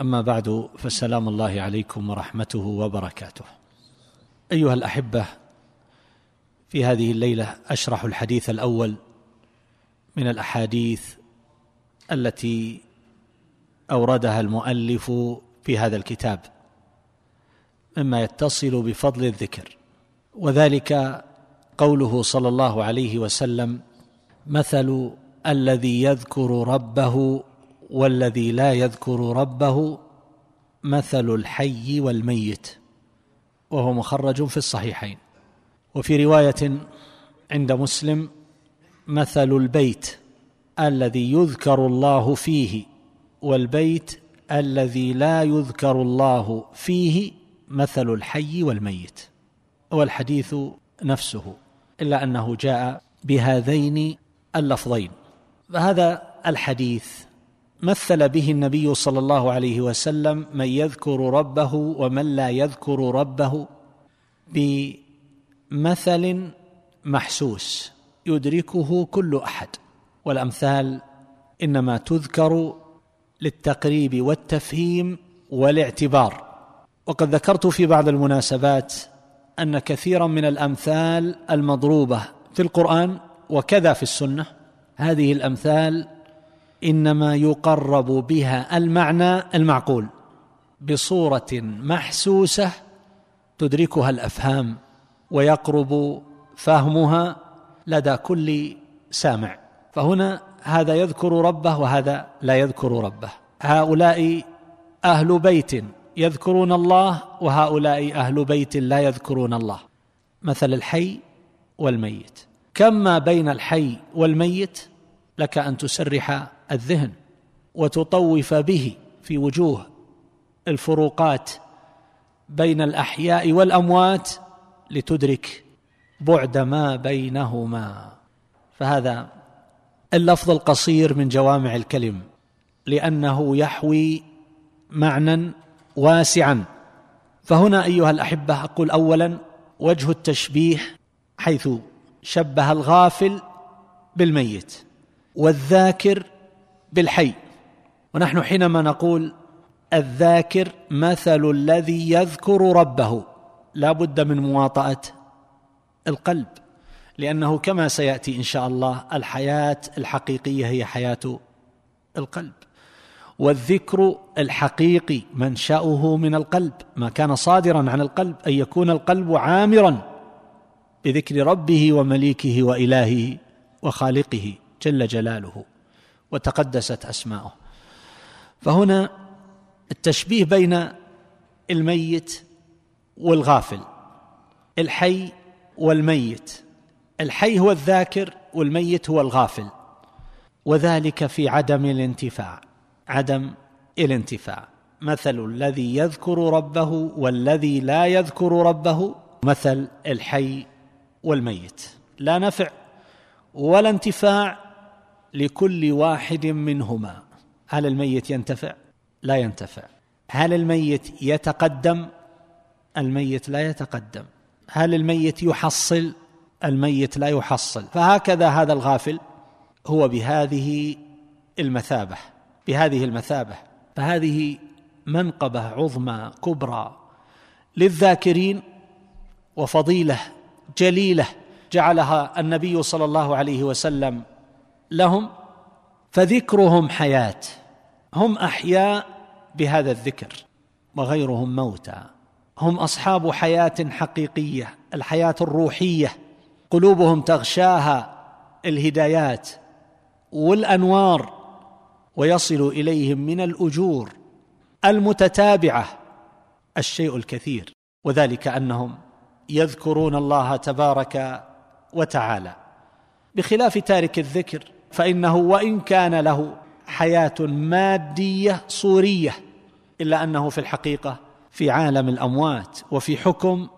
أما بعد فسلام الله عليكم ورحمته وبركاته. أيها الأحبة في هذه الليلة أشرح الحديث الأول من الأحاديث التي أوردها المؤلف في هذا الكتاب مما يتصل بفضل الذكر. وذلك قوله صلى الله عليه وسلم مثل الذي يذكر ربه والذي لا يذكر ربه مثل الحي والميت وهو مخرج في الصحيحين. وفي رواية عند مسلم مثل البيت الذي يذكر الله فيه والبيت الذي لا يذكر الله فيه مثل الحي والميت. والحديث نفسه إلا أنه جاء بهذين اللفظين. فهذا الحديث مثل به النبي صلى الله عليه وسلم من يذكر ربه ومن لا يذكر ربه بمثل محسوس يدركه كل أحد. والأمثال إنما تذكر للتقريب والتفهيم والاعتبار. وقد ذكرت في بعض المناسبات أن كثيرا من الأمثال المضروبة في القرآن وكذا في السنة. هذه الأمثال إنما يقرب بها المعنى المعقول بصورة محسوسة تدركها الأفهام ويقرب فهمها لدى كل سامع. فهنا هذا يذكر ربه وهذا لا يذكر ربه. هؤلاء أهل بيت يذكرون الله وهؤلاء أهل بيت لا يذكرون الله. مثل الحي والميت. كم ما بين الحي والميت لك أن تسرح الذهن وتطوف به في وجوه الفروقات بين الأحياء والأموات لتدرك بعد ما بينهما. فهذا اللفظ القصير من جوامع الكلم لأنه يحوي معنى واسعا. فهنا أيها الأحبة أقول اولا وجه التشبيه حيث شبه الغافل بالميت والذاكر بالحي. ونحن حينما نقول الذاكر مثل الذي يذكر ربه لا بد من مواطأة القلب لأنه كما سيأتي إن شاء الله الحياة الحقيقية هي حياة القلب. والذكر الحقيقي منشأه من القلب ما كان صادرا عن القلب أن يكون القلب عامرا بذكر ربه ومليكه وإلهه وخالقه جل جلاله. وتقدست أسماؤه. فهنا التشبيه بين الميت والغافل الحي والميت الحي هو الذاكر والميت هو الغافل وذلك في عدم الانتفاع عدم الانتفاع. مثل الذي يذكر ربه والذي لا يذكر ربه مثل الحي والميت. لا نفع ولا انتفاع لكل واحد منهما. هل الميت ينتفع؟ لا ينتفع. هل الميت يتقدم؟ الميت لا يتقدم. هل الميت يحصل؟ الميت لا يحصل. فهكذا هذا الغافل هو بهذه المثابة. بهذه المثابة. فهذه منقبة عظمى كبرى للذاكرين وفضيلة جليلة جعلها النبي صلى الله عليه وسلم لهم فذكرهم حياة. هم أحياء بهذا الذكر وغيرهم موتى. هم أصحاب حياة حقيقية الحياة الروحية. قلوبهم تغشاها الهدايات والأنوار. ويصل إليهم من الأجور المتتابعة الشيء الكثير. وذلك أنهم يذكرون الله تبارك وتعالى. بخلاف تارك الذكر فإنه وإن كان له حياة مادية صورية إلا أنه في الحقيقة في عالم الأموات وفي حكم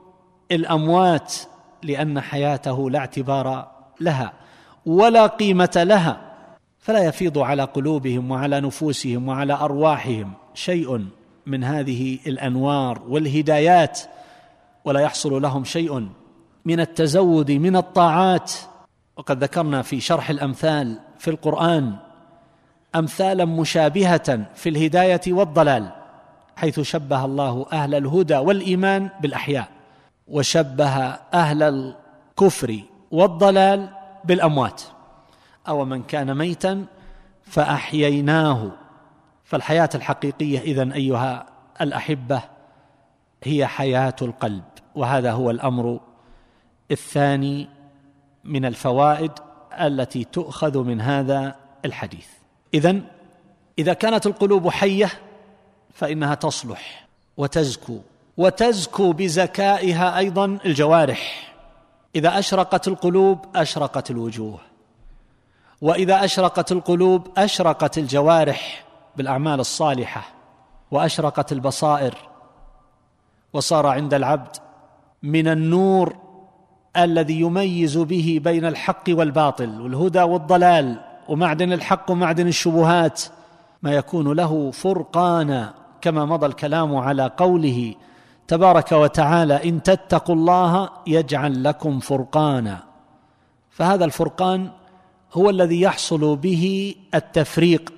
الأموات لأن حياته لا اعتبار لها ولا قيمة لها فلا يفيض على قلوبهم وعلى نفوسهم وعلى أرواحهم شيء من هذه الأنوار والهدايات ولا يحصل لهم شيء من التزود من الطاعات. وقد ذكرنا في شرح الأمثال في القرآن أمثالا مشابهة في الهداية والضلال حيث شبه الله أهل الهدى والإيمان بالأحياء وشبه أهل الكفر والضلال بالأموات. أو من كان ميتا فأحييناه. فالحياة الحقيقية إذن أيها الأحبة هي حياة القلب وهذا هو الأمر الثاني من الفوائد التي تؤخذ من هذا الحديث. إذن إذا كانت القلوب حية فإنها تصلح وتزكو وتزكو بزكائها أيضا الجوارح. إذا أشرقت القلوب أشرقت الوجوه وإذا أشرقت القلوب أشرقت الجوارح بالأعمال الصالحة وأشرقت البصائر وصار عند العبد من النور الذي يميز به بين الحق والباطل والهدى والضلال ومعدن الحق ومعدن الشبهات ما يكون له فرقانا كما مضى الكلام على قوله تبارك وتعالى إن تتقوا الله يجعل لكم فرقانا فهذا الفرقان هو الذي يحصل به التفريق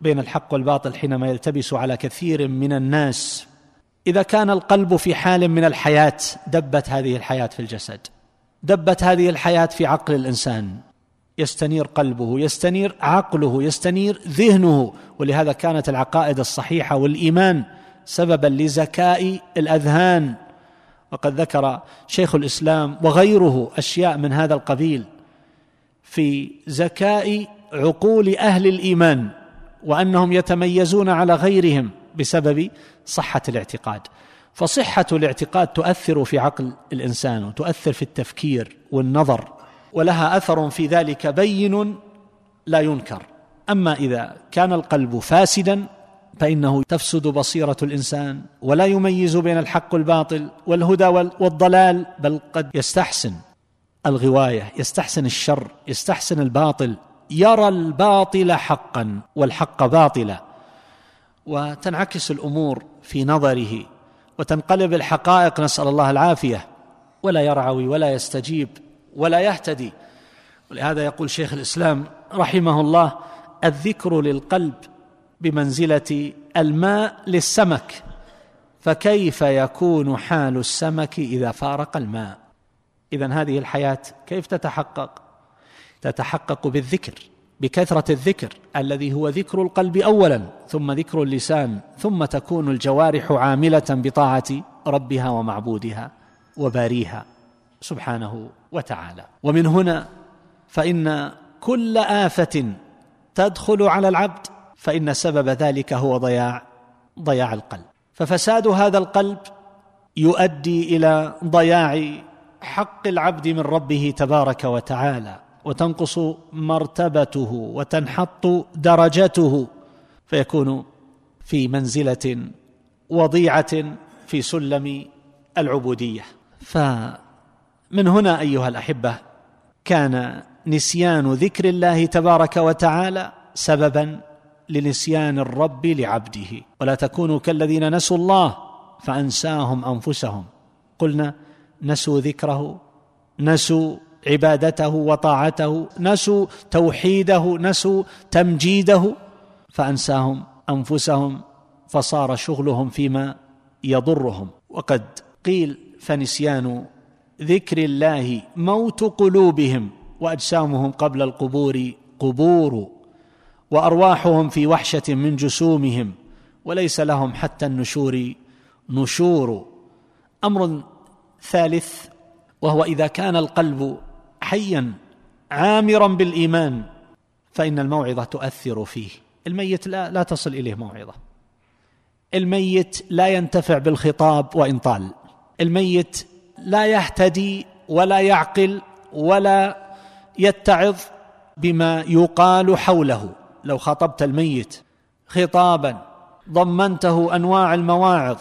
بين الحق والباطل حينما يلتبس على كثير من الناس. إذا كان القلب في حال من الحياة دبت هذه الحياة في الجسد. دبت هذه الحياة في عقل الإنسان. يستنير قلبه يستنير عقله يستنير ذهنه. ولهذا كانت العقائد الصحيحة والإيمان سببا لزكاء الأذهان. وقد ذكر شيخ الإسلام وغيره أشياء من هذا القبيل في زكاء عقول أهل الإيمان وأنهم يتميزون على غيرهم بسبب صحة الاعتقاد. فصحة الاعتقاد تؤثر في عقل الإنسان وتؤثر في التفكير والنظر ولها أثر في ذلك بين لا ينكر. أما إذا كان القلب فاسدا فإنه تفسد بصيرة الإنسان ولا يميز بين الحق والباطل والهدى والضلال بل قد يستحسن الغواية يستحسن الشر يستحسن الباطل يرى الباطل حقا والحق باطلا. وتنعكس الأمور في نظره وتنقلب الحقائق نسأل الله العافية. ولا يرعوي ولا يستجيب ولا يهتدي. ولهذا يقول شيخ الإسلام رحمه الله الذكر للقلب بمنزلة الماء للسمك. فكيف يكون حال السمك إذا فارق الماء؟ اذا هذه الحياة كيف تتحقق؟ تتحقق بالذكر. بكثرة الذكر الذي هو ذكر القلب اولا ثم ذكر اللسان ثم تكون الجوارح عاملة بطاعة ربها ومعبودها وباريها سبحانه وتعالى. ومن هنا فإن كل آفة تدخل على العبد فإن سبب ذلك هو ضياع ضياع القلب. ففساد هذا القلب يؤدي إلى ضياع حق العبد من ربه تبارك وتعالى. وتنقص مرتبته وتنحط درجته فيكون في منزلة وضيعة في سلم العبودية. فمن هنا أيها الأحبة كان نسيان ذكر الله تبارك وتعالى سببا لنسيان الرب لعبده. ولا تكونوا كالذين نسوا الله فأنساهم أنفسهم. قلنا نسوا ذكره نسوا عبادته وطاعته نسوا توحيده نسوا تمجيده فأنساهم أنفسهم فصار شغلهم فيما يضرهم. وقد قيل فنسيان ذكر الله موت قلوبهم وأجسامهم قبل القبور قبور وأرواحهم في وحشة من جسومهم وليس لهم حتى النشور نشور. أمر ثالث وهو إذا كان القلب حيا عامرا بالإيمان فإن الموعظة تؤثر فيه. الميت لا لا تصل إليه موعظة. الميت لا ينتفع بالخطاب وإن طال. الميت لا يهتدي ولا يعقل ولا يتعظ بما يقال حوله. لو خاطبت الميت خطابا ضمنته أنواع المواعظ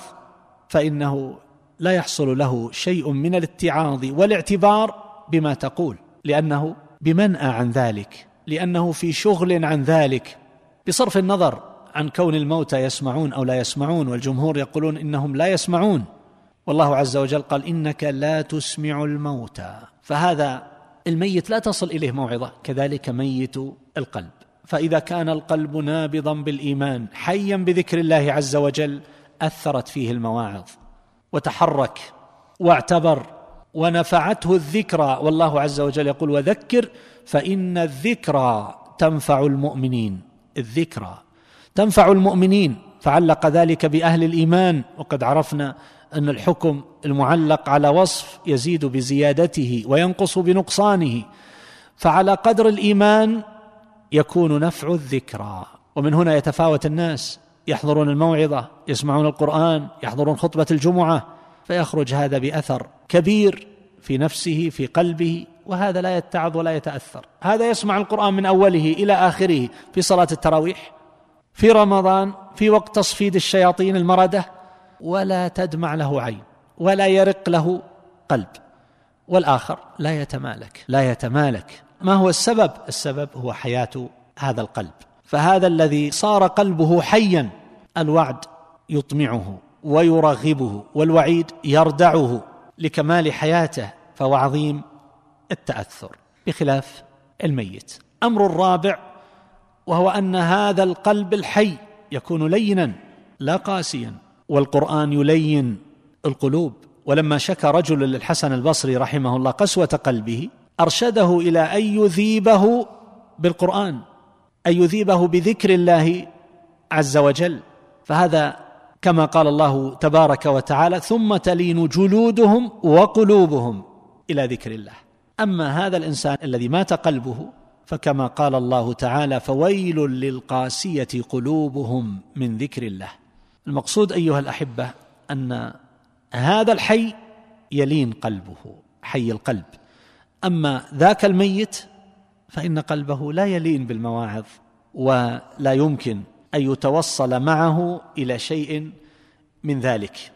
فإنه لا يحصل له شيء من الاتعاظ والاعتبار بما تقول لأنه بمنأى عن ذلك لأنه في شغل عن ذلك. بصرف النظر عن كون الموتى يسمعون أو لا يسمعون والجمهور يقولون إنهم لا يسمعون والله عز وجل قال إنك لا تسمع الموتى. فهذا الميت لا تصل إليه موعظة كذلك ميت القلب. فإذا كان القلب نابضا بالإيمان حيا بذكر الله عز وجل أثرت فيه المواعظ وتحرك واعتبر ونفعته الذكرى. والله عز وجل يقول وذكر فإن الذكرى تنفع المؤمنين. الذكرى تنفع المؤمنين. فعلق ذلك بأهل الإيمان. وقد عرفنا أن الحكم المعلق على وصف يزيد بزيادته وينقص بنقصانه. فعلى قدر الإيمان يكون نفع الذكرى. ومن هنا يتفاوت الناس. يحضرون الموعظة يسمعون القرآن يحضرون خطبة الجمعة فيخرج هذا بأثر. كبير في نفسه في قلبه وهذا لا يتعظ ولا يتأثر. هذا يسمع القرآن من أوله إلى آخره في صلاة التراويح في رمضان في وقت تصفيد الشياطين المرده ولا تدمع له عين ولا يرق له قلب. والآخر لا يتمالك لا يتمالك. ما هو السبب؟ السبب هو حياة هذا القلب. فهذا الذي صار قلبه حيا الوعد يطمعه ويرغبه والوعيد يردعه. لكمال حياته فهو عظيم التأثر بخلاف الميت. أمر الرابع وهو أن هذا القلب الحي يكون لينا لا قاسيا. والقرآن يلين القلوب. ولما شكى رجل للحسن البصري رحمه الله قسوة قلبه أرشده إلى أن يذيبه بالقرآن أن يذيبه بذكر الله عز وجل. فهذا كما قال الله تبارك وتعالى ثم تلين جلودهم وقلوبهم إلى ذكر الله. أما هذا الإنسان الذي مات قلبه فكما قال الله تعالى فويل للقاسية قلوبهم من ذكر الله. المقصود أيها الأحبة أن هذا الحي يلين قلبه حي القلب. أما ذاك الميت فإن قلبه لا يلين بالمواعظ ولا يمكن أن يتوصل معه إلى شيء من ذلك.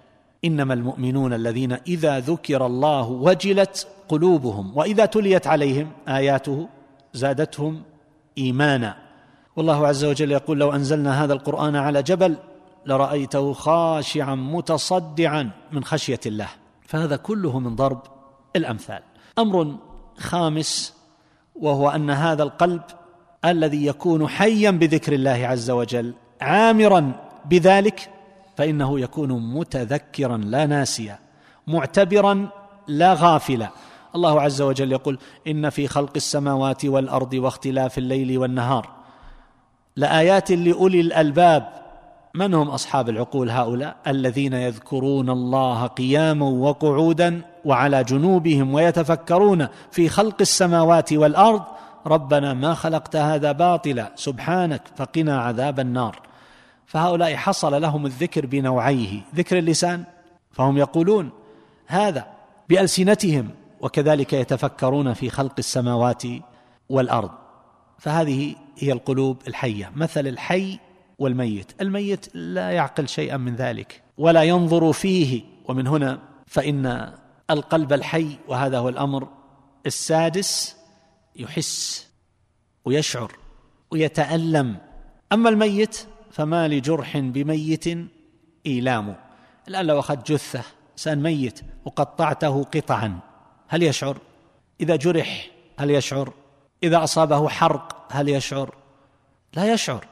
إنما المؤمنون الذين إذا ذكر الله وجلت قلوبهم وإذا تليت عليهم آياته زادتهم إيمانا. والله عز وجل يقول لو أنزلنا هذا القرآن على جبل لرأيته خاشعا متصدعا من خشية الله. فهذا كله من ضرب الأمثال. أمر خامس وهو أن هذا القلب الذي يكون حيا بذكر الله عز وجل عامرا بذلك فإنه يكون متذكرا لا ناسيا معتبرا لا غافلا. الله عز وجل يقول إن في خلق السماوات والأرض واختلاف الليل والنهار. لآيات لأولي الألباب. من هم أصحاب العقول هؤلاء؟ الذين يذكرون الله قياما وقعودا وعلى جنوبهم ويتفكرون في خلق السماوات والأرض ربنا ما خلقت هذا باطلا سبحانك فقنا عذاب النار. فهؤلاء حصل لهم الذكر بنوعيه ذكر اللسان. فهم يقولون هذا بألسنتهم وكذلك يتفكرون في خلق السماوات والأرض. فهذه هي القلوب الحية. مثل الحي والميت. الميت لا يعقل شيئا من ذلك ولا ينظر فيه. ومن هنا فإن القلب الحي وهذا هو الأمر السادس يحس ويشعر ويتألم. أما الميت فما لجرح بميت إيلام. الآن لو أخذت جثة انسان ميت وقطعته قطعا هل يشعر؟ إذا جرح هل يشعر؟ إذا أصابه حرق هل يشعر؟ لا يشعر.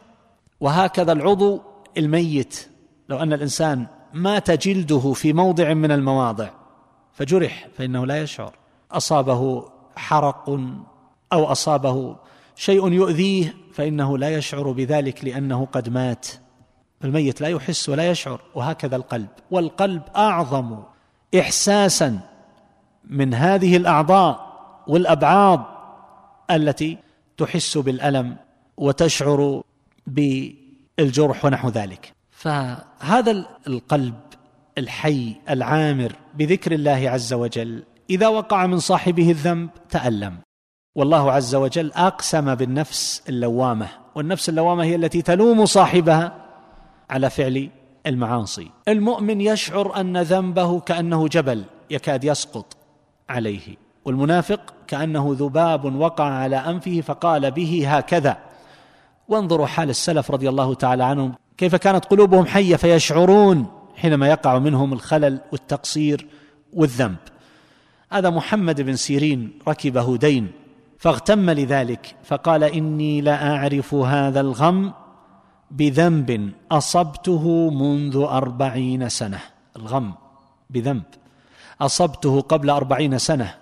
وهكذا العضو الميت. لو أن الإنسان مات جلده في موضع من المواضع فجرح فإنه لا يشعر. أصابه حرق أو أصابه شيء يؤذيه فإنه لا يشعر بذلك لأنه قد مات. الميت لا يحس ولا يشعر وهكذا القلب. والقلب أعظم احساسا من هذه الأعضاء والأبعاض التي تحس بالألم وتشعر بالجرح ونحو ذلك. فهذا القلب الحي العامر بذكر الله عز وجل إذا وقع من صاحبه الذنب تألم. والله عز وجل أقسم بالنفس اللوامة والنفس اللوامة هي التي تلوم صاحبها على فعل المعاصي. المؤمن يشعر أن ذنبه كأنه جبل يكاد يسقط عليه والمنافق كأنه ذباب وقع على أنفه فقال به هكذا. وانظروا حال السلف رضي الله تعالى عنهم كيف كانت قلوبهم حية فيشعرون حينما يقع منهم الخلل والتقصير والذنب. هذا محمد بن سيرين ركب هدين فاغتم لذلك فقال إني لاعرف هذا الغم بذنب أصبته منذ أربعين سنة. الغم بذنب أصبته قبل أربعين سنة.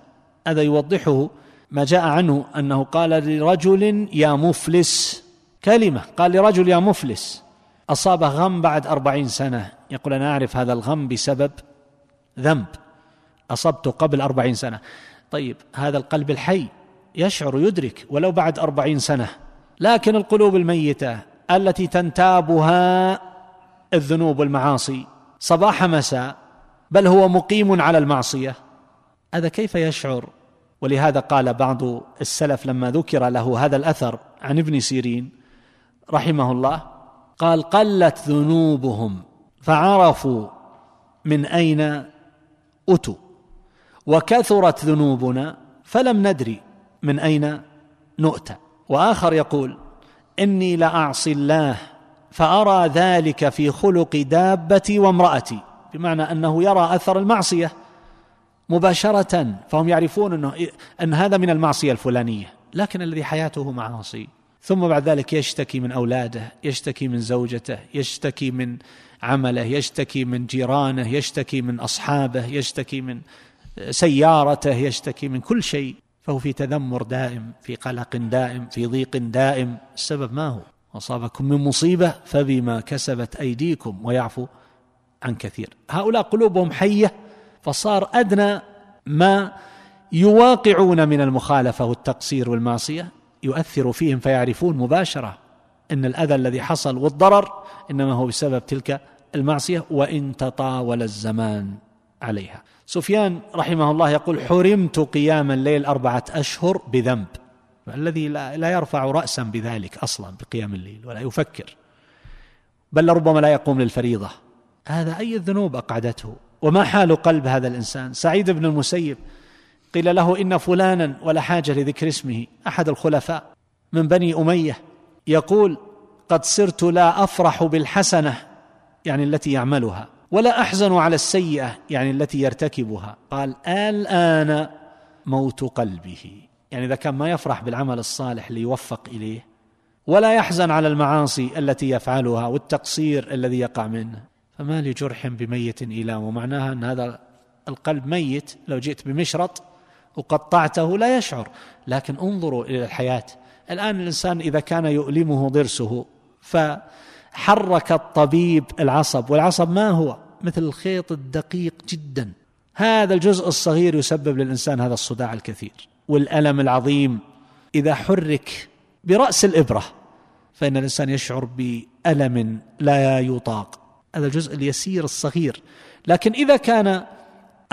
هذا يوضحه ما جاء عنه أنه قال لرجل يا مفلس كلمة قال لرجل يا مفلس أصاب غم بعد أربعين سنة. يقول أنا أعرف هذا الغم بسبب ذنب اصبته قبل أربعين سنة. طيب هذا القلب الحي يشعر يدرك ولو بعد أربعين سنة لكن القلوب الميتة التي تنتابها الذنوب والمعاصي صباح مساء بل هو مقيم على المعصية. هذا كيف يشعر؟ ولهذا قال بعض السلف لما ذكر له هذا الأثر عن ابن سيرين رحمه الله قال قلت ذنوبهم فعرفوا من أين أتوا وكثرت ذنوبنا فلم ندري من أين نؤتى؟ وآخر يقول إني لاعصي الله فأرى ذلك في خلق دابتي وامرأتي بمعنى أنه يرى أثر المعصية مباشرة فهم يعرفون إنه أن هذا من المعصية الفلانية لكن الذي حياته معاصي. ثم بعد ذلك يشتكي من أولاده يشتكي من زوجته يشتكي من عمله يشتكي من جيرانه يشتكي من أصحابه يشتكي من سيارته يشتكي من كل شيء. فهو في تذمر دائم في قلق دائم في ضيق دائم. السبب ما هو؟ أصابكم من مصيبة فبما كسبت أيديكم ويعفو عن كثير. هؤلاء قلوبهم حية فصار أدنى ما يواقعون من المخالفة والتقصير والمعصية. يؤثر فيهم فيعرفون مباشرة أن الأذى الذي حصل والضرر إنما هو بسبب تلك المعصية. وإن تطاول الزمان. عليها. سفيان رحمه الله يقول حرمت قيام الليل أربعة أشهر بذنب. الذي لا يرفع رأسا بذلك أصلا بقيام الليل ولا يفكر. بل لربما لا يقوم للفريضة. هذا أي الذنوب أقعدته؟ وما حال قلب هذا الإنسان؟ سعيد بن المسيب قيل له إن فلانا ولا حاجة لذكر اسمه. أحد الخلفاء من بني أمية يقول قد صرت لا أفرح بالحسنة يعني التي يعملها. ولا أحزن على السيئة يعني التي يرتكبها. قال الآن موت قلبه. يعني إذا كان ما يفرح بالعمل الصالح ليوفق إليه ولا يحزن على المعاصي التي يفعلها والتقصير الذي يقع منه. فما لجرح بميت إيلام ومعناها أن هذا القلب ميت لو جئت بمشرط وقطعته لا يشعر. لكن انظروا إلى الحياة. الآن الإنسان إذا كان يؤلمه ضرسه ف حرك الطبيب العصب والعصب ما هو؟ مثل الخيط الدقيق جدا. هذا الجزء الصغير يسبب للإنسان هذا الصداع الكثير. والألم العظيم إذا حرك برأس الإبرة فإن الإنسان يشعر بألم لا يطاق. هذا الجزء اليسير الصغير. لكن إذا كان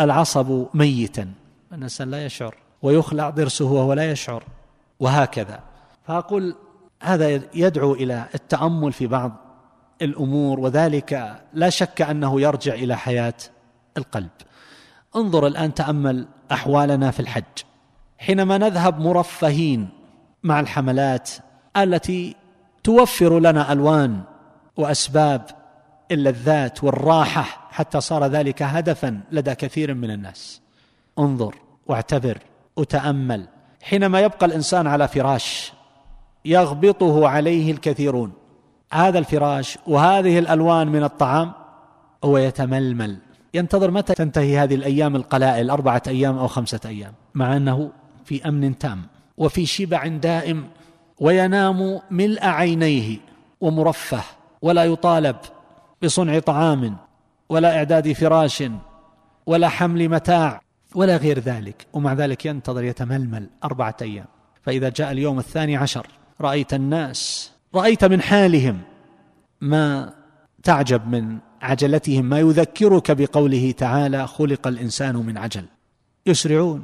العصب ميتا الإنسان لا يشعر ويخلع ضرسه وهو لا يشعر وهكذا. فأقول هذا يدعو إلى التأمل في بعض الأمور وذلك لا شك أنه يرجع إلى حياة القلب. انظر الآن تأمل أحوالنا في الحج. حينما نذهب مرفهين مع الحملات التي توفر لنا ألوان وأسباب اللذات والراحة حتى صار ذلك هدفا لدى كثير من الناس. انظر واعتبر وتأمل. حينما يبقى الإنسان على فراش يغبطه عليه الكثيرون. هذا الفراش وهذه الألوان من الطعام هو يتململ. ينتظر متى تنتهي هذه الأيام القلائل؟ أربعة أيام أو خمسة أيام. مع أنه في أمن تام وفي شبع دائم وينام ملء عينيه ومرفه ولا يطالب بصنع طعام ولا إعداد فراش ولا حمل متاع ولا غير ذلك. ومع ذلك ينتظر يتململ أربعة أيام. فإذا جاء اليوم الثاني عشر رأيت الناس رأيت من حالهم ما تعجب من عجلتهم ما يذكرك بقوله تعالى خلق الإنسان من عجل. يسرعون.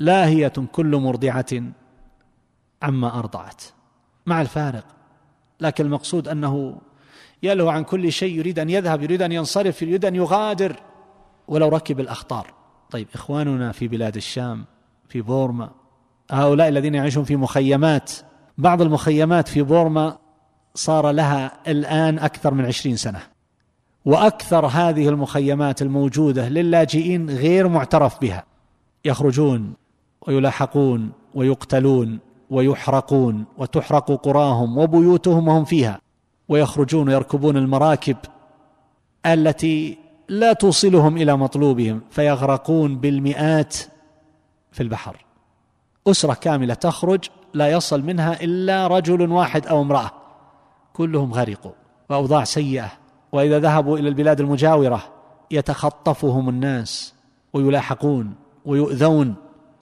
لاهية كل مرضعة عما أرضعت. مع الفارق. لكن المقصود أنه يلهو عن كل شيء يريد أن يذهب يريد أن ينصرف يريد أن يغادر. ولو ركب الأخطار. طيب إخواننا في بلاد الشام في بورما هؤلاء الذين يعيشون في مخيمات بعض المخيمات في بورما صار لها الآن أكثر من عشرين سنة. وأكثر هذه المخيمات الموجودة للاجئين غير معترف بها. يخرجون ويلاحقون ويقتلون ويحرقون وتحرق قراهم وبيوتهم وهم فيها. ويخرجون ويركبون المراكب التي لا توصلهم إلى مطلوبهم فيغرقون بالمئات في البحر. أسرة كاملة تخرج لا يصل منها إلا رجل واحد أو امرأة. كلهم غرقوا وأوضاع سيئة. وإذا ذهبوا إلى البلاد المجاورة يتخطفهم الناس ويلاحقون ويؤذون.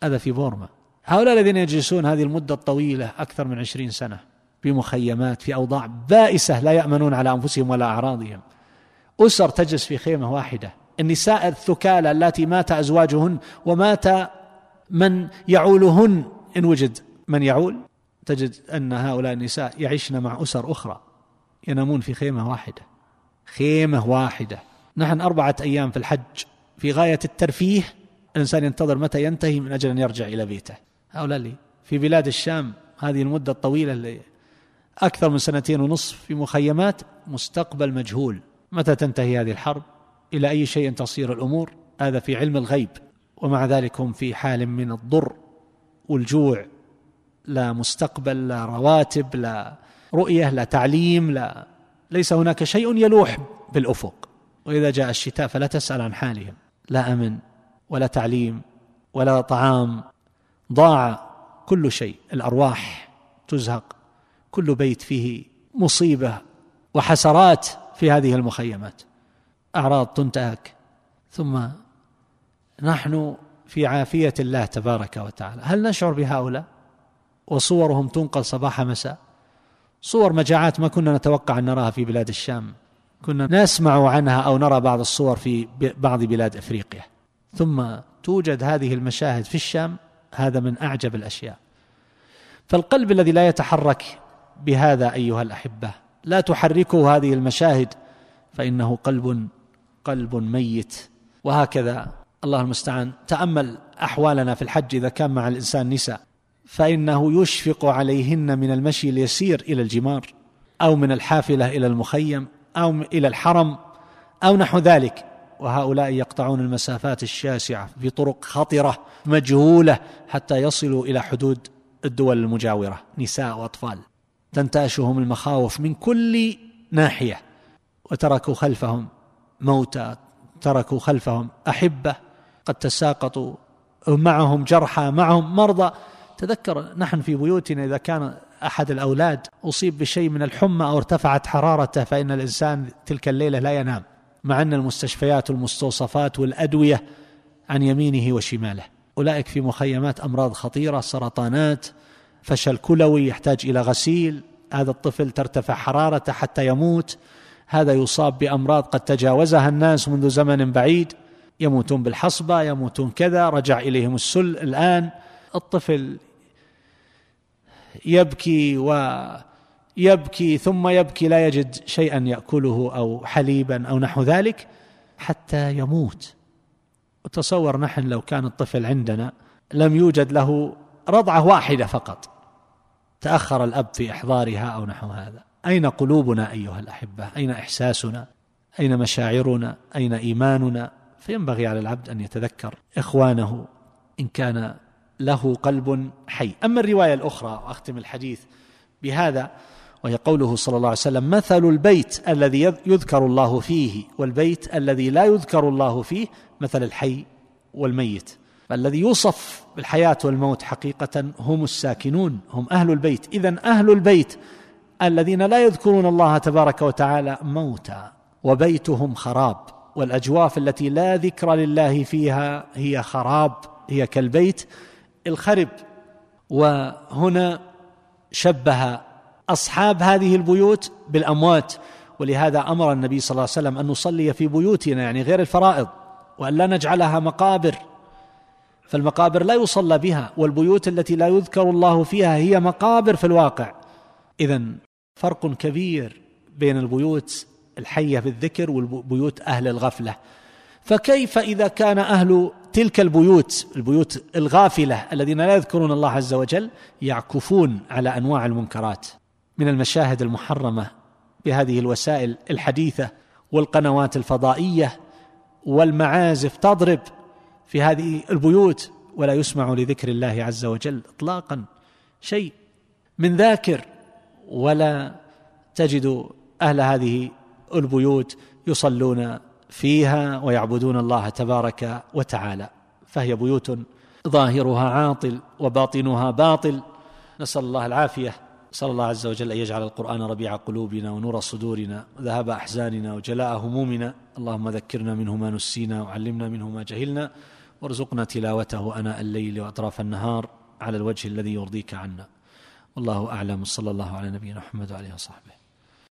هذا في بورما. هؤلاء الذين يجلسون هذه المدة الطويلة أكثر من عشرين سنة في مخيمات في أوضاع بائسة لا يأمنون على أنفسهم ولا أعراضهم. أسر تجلس في خيمة واحدة. النساء الثكالى اللاتي مات أزواجهن ومات من يعولهن. إن وجد من يعول تجد أن هؤلاء النساء يعيشن مع أسر أخرى ينامون في خيمة واحدة خيمة واحدة. نحن أربعة أيام في الحج في غاية الترفيه الإنسان ينتظر متى ينتهي من أجل أن يرجع إلى بيته. هؤلاء اللي في بلاد الشام هذه المدة الطويلة اللي أكثر من سنتين ونصف في مخيمات مستقبل مجهول. متى تنتهي هذه الحرب؟ إلى أي شيء تصير الأمور؟ هذا في علم الغيب. ومع ذلك هم في حال من الضر والجوع لا مستقبل لا رواتب لا رؤية لا تعليم لا ليس هناك شيء يلوح بالأفق. وإذا جاء الشتاء فلا تسأل عن حالهم. لا أمن ولا تعليم ولا طعام. ضاع كل شيء. الأرواح تزهق. كل بيت فيه مصيبة وحسرات في هذه المخيمات. أعراض تنتهك. ثم نحن في عافية الله تبارك وتعالى. هل نشعر بهؤلاء؟ وصورهم تنقل صباح مساء. صور مجاعات ما كنا نتوقع أن نراها في بلاد الشام. كنا نسمع عنها أو نرى بعض الصور في بعض بلاد أفريقيا. ثم توجد هذه المشاهد في الشام هذا من أعجب الأشياء. فالقلب الذي لا يتحرك بهذا أيها الأحبة لا تحركه هذه المشاهد فإنه قلب قلب ميت. وهكذا الله المستعان. تأمل أحوالنا في الحج إذا كان مع الإنسان نساء. فإنه يشفق عليهن من المشي اليسير إلى الجمار أو من الحافلة إلى المخيم أو إلى الحرم أو نحو ذلك. وهؤلاء يقطعون المسافات الشاسعة في طرق خطرة مجهولة حتى يصلوا إلى حدود الدول المجاورة نساء وأطفال. تنتاشهم المخاوف من كل ناحية. وتركوا خلفهم موتى تركوا خلفهم أحبة قد تساقطوا معهم جرحى معهم مرضى. تذكر نحن في بيوتنا إذا كان أحد الأولاد أصيب بشيء من الحمى أو ارتفعت حرارته فإن الإنسان تلك الليلة لا ينام مع أن المستشفيات والمستوصفات والأدوية عن يمينه وشماله. أولئك في مخيمات أمراض خطيرة سرطانات فشل كلوي يحتاج إلى غسيل هذا الطفل ترتفع حرارته حتى يموت هذا يصاب بأمراض قد تجاوزها الناس منذ زمن بعيد يموتون بالحصبة يموتون كذا رجع إليهم السل الآن. الطفل يبكي و يبكي ثم يبكي لا يجد شيئا يأكله أو حليبا أو نحو ذلك حتى يموت. وتصور نحن لو كان الطفل عندنا لم يوجد له رضعة واحدة فقط. تأخر الأب في إحضارها أو نحو هذا. أين قلوبنا أيها الأحبة؟ أين إحساسنا؟ أين مشاعرنا؟ أين إيماننا؟ فينبغي على العبد أن يتذكر إخوانه إن كان له قلب حي. أما الرواية الأخرى وأختم الحديث بهذا وهي قوله صلى الله عليه وسلم مثل البيت الذي يذكر الله فيه والبيت الذي لا يذكر الله فيه مثل الحي والميت. فالذي يوصف بالحياة والموت حقيقة هم الساكنون هم أهل البيت. إذا أهل البيت الذين لا يذكرون الله تبارك وتعالى موتى وبيتهم خراب. والأجواف التي لا ذكر لله فيها هي خراب هي كالبيت الخرب. وهنا شبه أصحاب هذه البيوت بالأموات ولهذا أمر النبي صلى الله عليه وسلم أن نصلي في بيوتنا يعني غير الفرائض وأن لا نجعلها مقابر. فالمقابر لا يصلى بها والبيوت التي لا يذكر الله فيها هي مقابر في الواقع. اذا فرق كبير بين البيوت الحية بالذكر والبيوت أهل الغفلة. فكيف إذا كان أهل تلك البيوت البيوت الغافلة الذين لا يذكرون الله عز وجل يعكفون على أنواع المنكرات من المشاهد المحرمة بهذه الوسائل الحديثة والقنوات الفضائية والمعازف تضرب في هذه البيوت ولا يسمع لذكر الله عز وجل اطلاقا شيء من ذاكر ولا تجد أهل هذه البيوت يصلون فيها ويعبدون الله تبارك وتعالى فهي بيوت ظاهرها عاطل وباطنها باطل. نسأل الله العافية. صلى الله عز وجل أن يجعل القرآن ربيع قلوبنا ونور صدورنا وذهاب أحزاننا وجلاء همومنا. اللهم ذكرنا منه ما نسينا وعلمنا منه ما جهلنا. وارزقنا تلاوته آناء الليل وأطراف النهار على الوجه الذي يرضيك عنا. والله أعلم. صلى الله على نبينا محمد وعلى آله وصحبه.